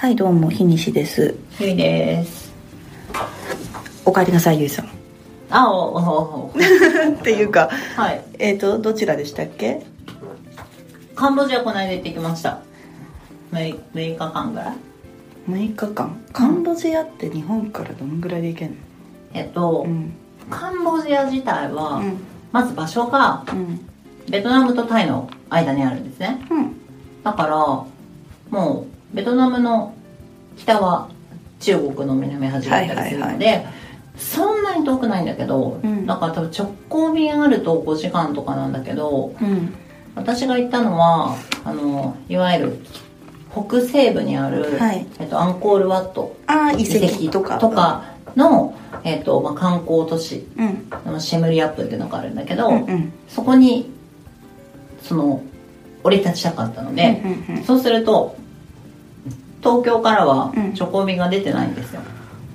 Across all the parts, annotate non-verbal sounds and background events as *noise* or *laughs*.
はいどうも日西です。ゆいです。お帰りなさいゆいさん。あおおお。*laughs* っていうかはい。えっ、とどちらでしたっけ？カンボジアこの間行ってきました。6, 6日間ぐらい。6日間？カンボジアって日本からどのぐらいで行けんの？えっと、うん。カンボジア自体は、うん。まず場所がうん。ベトナムとタイの間にあるんですね。うん。だからもうベトナムの北は中国の南端だったりするので、そんなに遠くないんだけど、うん。だから多分直行便あると5時間とかなんだけどうん。私が行ったのはあのいわゆる北西部にある、はい。えっと、アンコールワット遺跡とか。とか。の、えっとまあ、観光都市。うん。シェムリアップっていうのがあるんだけど、うんうんそこにその降り立ちたかったので、うんうん。そうすると東京からはうん。直行便が出てないんですよ、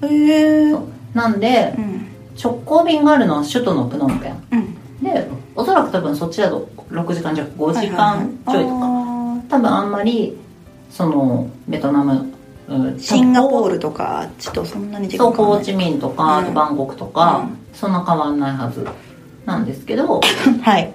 うんへえ。そうなんでうん。直行便があるのは首都のプノンペン。うん。でおそらく多分そっちだと6時間弱5時間ちょいとか、か多分あんまりそのベトナムうんシンガポールとかあっちとそんなに時そうホー間かかんない。チミンとか、バンコクとか、うん。そんな変わんないはずなんですけど *laughs* はい。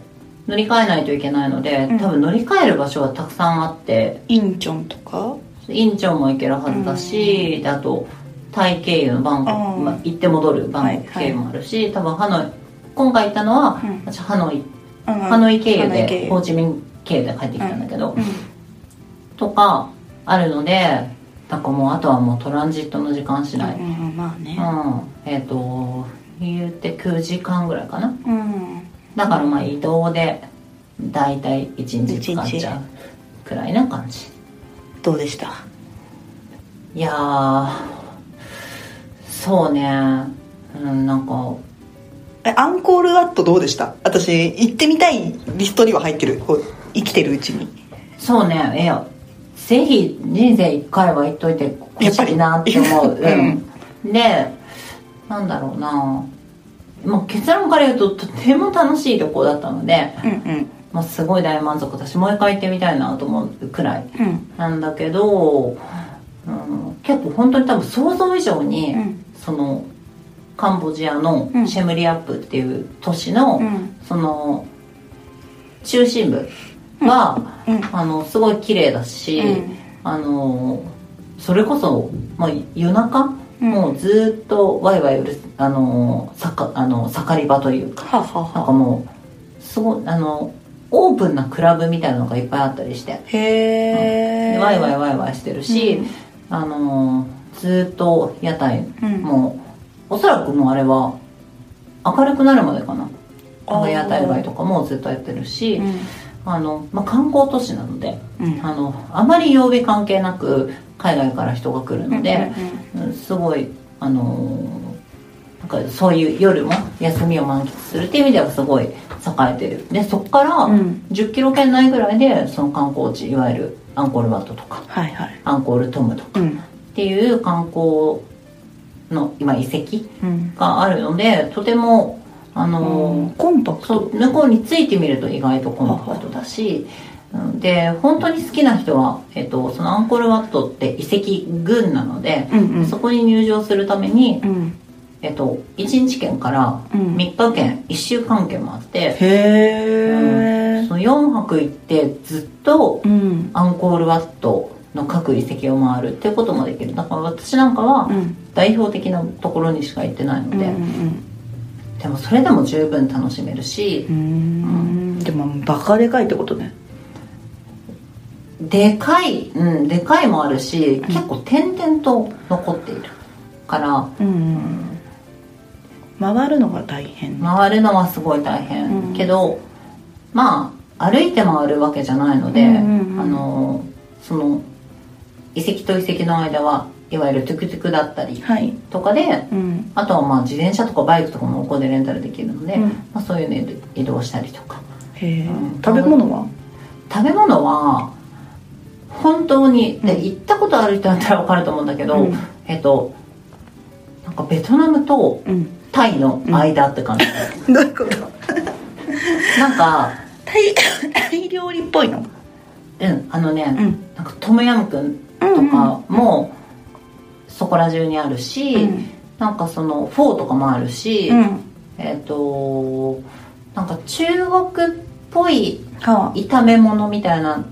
乗り換えないといけないので、うん。多分乗り換える場所はたくさんあって。インチョンとか？インチョンも行けるはずだし、であとタイ経由のバンコク、うん。まあ、行って戻るバンコク経由もあるし、多分ハノイ今回行ったのは、うん。私ハノイハハノイ経由でホーチミン経由で帰ってきたんだけど、うん。とかあるのでなんかもうあとはもうトランジットの時間次第、うんまあね。うん。えっ、と言って9時間ぐらいかな。うん。だからまあ移動で大体1日使っちゃうくらいな感じどうでした？いやーそうね。うんなんか。えアンコールワットどうでした？私行ってみたいリストには入ってる。こう生きてるうちに。そうね。いやぜひ人生1回は行っといてほしいなって思う、*laughs* うん、でなんだろうな。もう結論から言うととても楽しい旅行だったので、うんうんまあ、すごい大満足。だしもう一回行ってみたいなと思うくらいうん。なんだけど、うん、結構本当に多分想像以上に、うん。そのカンボジアのうん。シェムリアップっていう都市の、うん。その中心部は、うん。あのすごい綺麗だし、うん。あのそれこそ、まあ、夜中、うん。もうずっとワイワイうるあのさかあの盛り場というかはあは。あなんかはもうすごいあのオープンなクラブみたいなのがいっぱいあったりして。あへえでワイワイワイワイしてるし、あのずっと屋台うんもうおそらくもうあれは明るくなるまでかな。屋台街とかもずっとやってるし、うん。あのまあ、観光都市なのでうん。あのあまり曜日関係なく海外から人が来るので、うんすごいあのなんかそういう夜も休みを満喫するっていう意味ではすごい栄えてる。でそこからうん。10キロ圏内ぐらいでその観光地いわゆるアンコールワットとかはいはい。アンコールトムとかうん。っていう観光の今遺跡うん。があるのでとてもあうん。のコンパクト。向こうについてみると意外とコンパクトだしうん。で本当に好きな人は、えっと、そのアンコールワットって遺跡群なので、うんうん。そこに入場するために、うんえっと、1日券からうん。3日券1週間券もあって、へえその4泊行ってずっとうん。アンコールワットの各遺跡を回るっていうこともできる。だから私なんかはうん。代表的なところにしか行ってないので、うんでもそれでも十分楽しめるしうん。うん。でもバカでかいってことね。でかい、うん、でかいもあるし結構点々と残っているからうん回るのが大変。回るのはすごい大変、うん。けどまあ歩いて回るわけじゃないので、うんうんうん。あのその遺跡と遺跡の間はいわゆるトゥクトゥクだったりはい。とかでうん。あとはまあ自転車とかバイクとかもここでレンタルできるので、うん。まあ、そういうので移動したりとか。うん。食べ物は？食べ物は本当にでうん。行ったことある人だったら分かると思うんだけど、うん。えっとなんかベトナムとうんタイの間って感じ、*laughs* どういうこと？*laughs* なんかタイタイ料理っぽいの？うんあのね、うん。なんかトムヤムクンとかもそこら中にあるし、うん。なんかそのフォーとかもあるし、うん。えっ、となんか中国っぽいは炒め物みたいな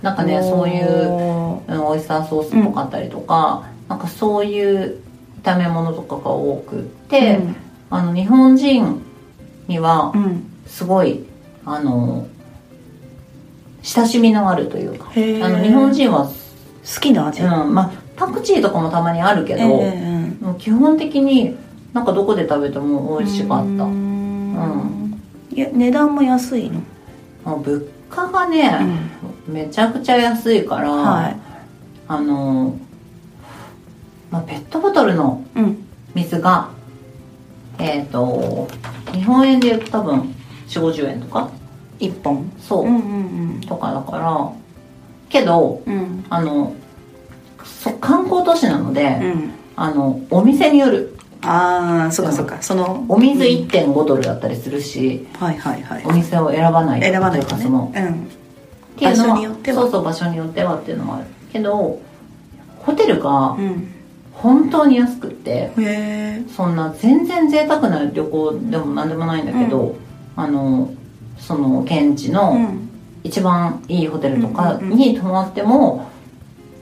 なんかねそういうオイスターソースっぽかったりとか、なんかそういう炒め物とかが多くって、うん。あの日本人にはうん。すごいあの親しみのあるというかあの日本人は、好きな味？うんまあ、パクチーとかもたまにあるけど、ええもう基本的になんかどこで食べても美味しかった。うん。いや値段も安いの？物価がね、めちゃくちゃ安いから、はい。あの、まあ、ペットボトルのうん。水がえっ、と日本円で言うと多分4 5 0円とか？一本。そう、うんうんとかだから。けどうん。うんあのそ観光都市なので、うん。あのお店による。ああそっかそっか。そのお水1.5ドルだったりするし、はいはいはい。お店を選ばない選ばないとね。そのうん。っていうの場所によっては。そうそう場所によってはっていうのもある。けどホテルがうん本当に安くってそんな全然贅沢な旅行でも何でもないんだけど、あのその現地うのん。一番いいホテルとかうんうんうんに泊まっても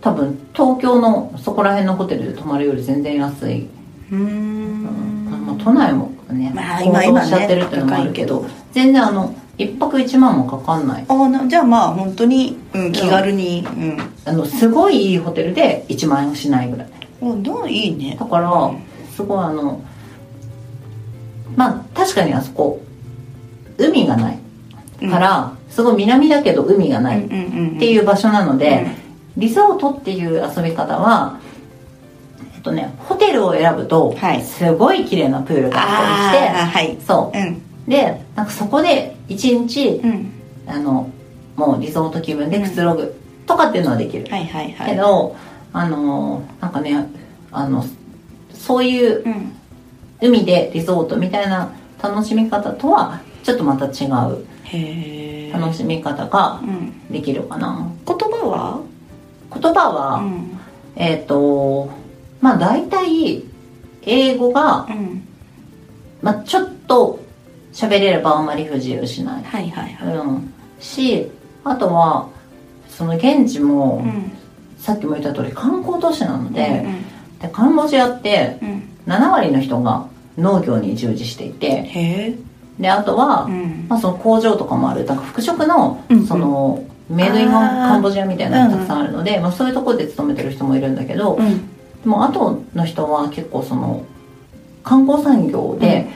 多分東京のそこら辺のホテルで泊まるより全然安い、うーん。まあ、都内もねまあ高今騰しちゃってるっていうのもあるけど、全然あの一泊1万もかかんない。あじゃあまあ本当に、うん、気軽にうん。あのすごいいいホテルで1万円しないぐらいおどういいね？だからすごいあのまあ確かにあそこ海がないから、すごい南だけど海がないっってていう場所なので、リゾートっていう遊び方はえっとねホテルを選ぶと、はい。すごい綺麗なプールがあったりああはい。してそう。ん。うでなんかそこで一日うん。あのもうリゾート気分でくつろぐとかっていうのはできる、はいはいはい。けどあのなんかねあのそういううん。海でリゾートみたいな楽しみ方とはちょっとまた違う楽しみ方がうん。できるかな。言葉は？言葉は、うん。えっ、とまあ大体英語が、うん。まあ、ちょっと喋れればあんまり不自由しない、はいはいはい。うん、しあとはその現地も、うんさっきも言った通り観光都市なので,、うんでカンボジアってうん。7割の人が農業に従事していてへえ。であとは、うん。まあ、その工場とかもあるだから服飾のうんうん。その、メイドインカンボジアみたいなのがたくさんあるので、まあ、そういうところで勤めてる人もいるんだけど、うん。でもあとの人は結構その観光産業で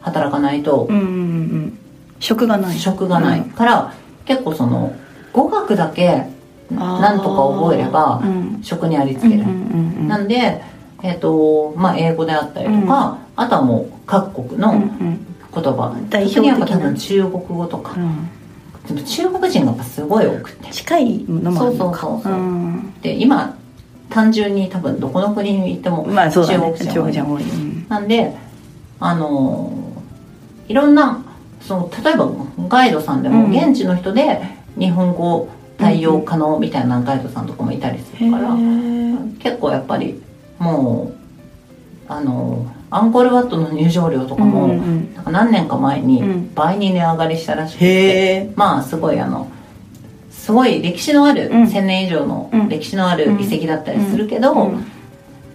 働かないとうんうんうん職がない。職がないうん。から、結構その語学だけなんとか覚えればうん。職にありつける、なんで、えっとまあ、英語であったりとか、あとはもう各国のん言葉、特にやっぱ多分中国語とかうん。でも中国人がやっぱすごい多くて。近いのもあるのか。そうそうそうそう。うん。で今単純に多分どこの国に行っても中国人多い。中国人多い。うん。なんであのーいろんなその例えばガイドさんでもうん。現地の人で日本語対応可能みたいなガイドさんとかもいたりすへるから、え結構やっぱりもうあのーアンコールワットの入場料とかも、うんうんか何年か前にうん。倍に値上がりしたらしくて、へえまあすごいあのすごい歴史のある、うん。1000年以上のうん。歴史のある遺跡だったりするけど、うん。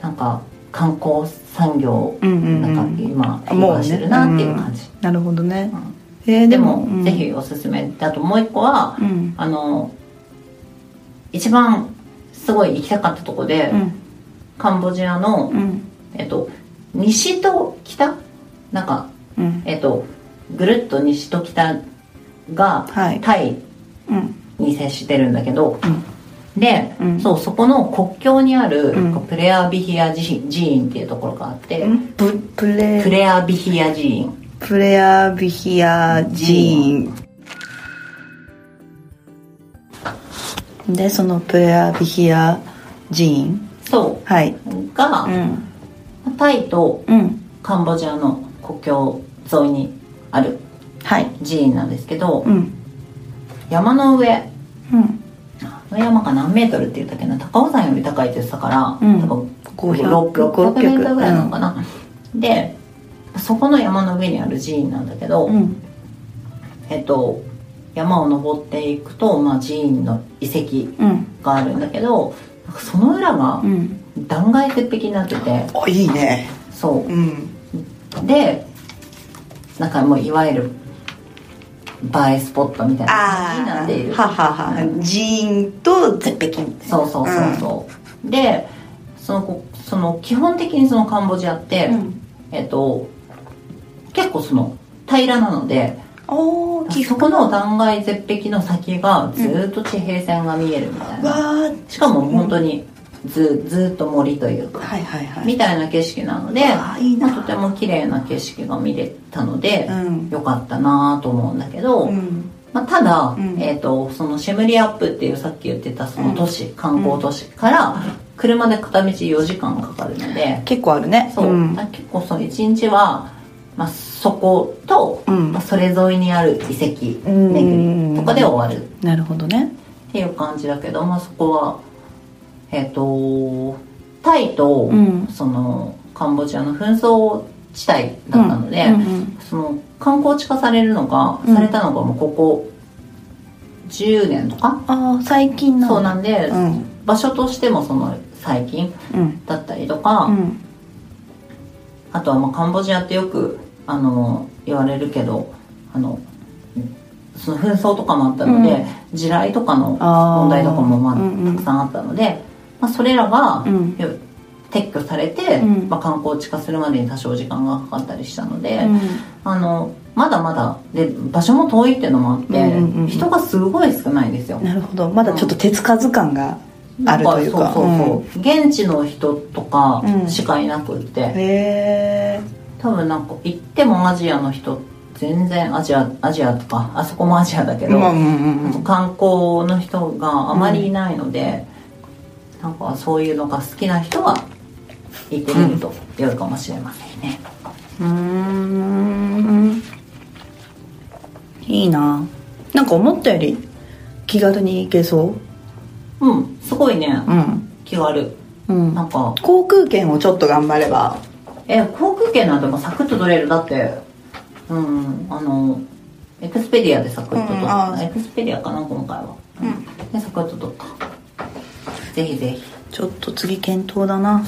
なんか観光産業うんうんうん。なんか今もうね今してるなっていう感じ、なるほどね。でも、うん。ぜひおすすめであともう一個は、うん。あの一番すごい行きたかったとこで、うん。カンボジアの、うん。えっと西と北？なんかうん。えっとぐるっと西と北がはい。タイうん。に接してるんだけど、うん。で、うん。そうそこの国境にある、うん。プレアビヒア寺院っていうところがあって、ププレプレアビヒア寺院。プレアビヒア寺院でそのプレアビヒア寺院そはい、うが、うん。タイとうん。カンボジアの国境沿いにあるはい。寺院なんですけど、うん。山の上。うん。山が何メートルって言ったっけな？高尾山より高いって言ってたから、うん。多分500 600メートルぐらいなのかな、でそこの山の上にある寺院なんだけど、うん。えっと山を登っていくと、まあ、寺院の遺跡うん。があるんだけどなんかその裏がうん。断崖絶壁になってて。あいいね。そう。ん。うでなんかもういわゆる映えスポットみたいな感じになあっているあはは。は寺院と絶壁みたいな。そうそうそうそう、でそのこその基本的にそのカンボジアって、うん。えっと結構その平らなのでそこの断崖絶壁の先がずっと地平線が見えるみたいな、わーしかも本当にずずっと森というかはいはいはい。みたいな景色なので、いいな。まあ、とても綺麗な景色が見れたので、うん。よかったなと思うんだけど、うん。まあ、ただ、うん。えー、とそのシェムリアップっていうさっき言ってたその都市、観光都市から車で片道4時間かかるので結構あるね。そう、結構その1日は、まあ、そこと、うん。まあ、それ沿いにある遺跡うん。巡りとかで終わる。なるほどね。っていう感じだけど、まあ、そこはえっ、とタイと、うん。そのカンボジアの紛争地帯だったので、うんうんその観光地化されるのが、うん。されたのがもうここ10年とか、ああ最近なそうなんで、うん。場所としてもその最近うん。だったりとか、うん。あとはまあカンボジアってよくあの言われるけどあのその紛争とかもあったので、地雷とかの問題とかもまあうんうん。たくさんあったので、まあ、それらが、うん。撤去されて、うん。まあ、観光地化するまでに多少時間がかかったりしたので、うん。あのまだまだで場所も遠いっていうのもあって、うんうんうん人がすごい少ないんですよ。なるほど。まだちょっと手つかず感があるというか。そうそうそう、現地の人とかうん。しかいなくって、へえ多分なんか行ってもアジアの人全然アジアアジアとかあそこもアジアだけど、うんうんうん観光の人があまりいないので、なんかそういうのが好きな人は行ってみると良いかもしれませんね、うーん。いいな。なんか思ったより気軽に行けそう。んすごいね、ううん。気軽。うん。なんか。航空券をちょっと頑張ればえ航空券なんてもうサクッと取れる。だってうんあの Expediaでサクッと取った、うんあ Expediaかな今回は、うん。でサクッと取った。ぜひぜちょっと次検討だな。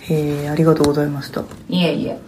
へえありがとうございました。ひいえいえ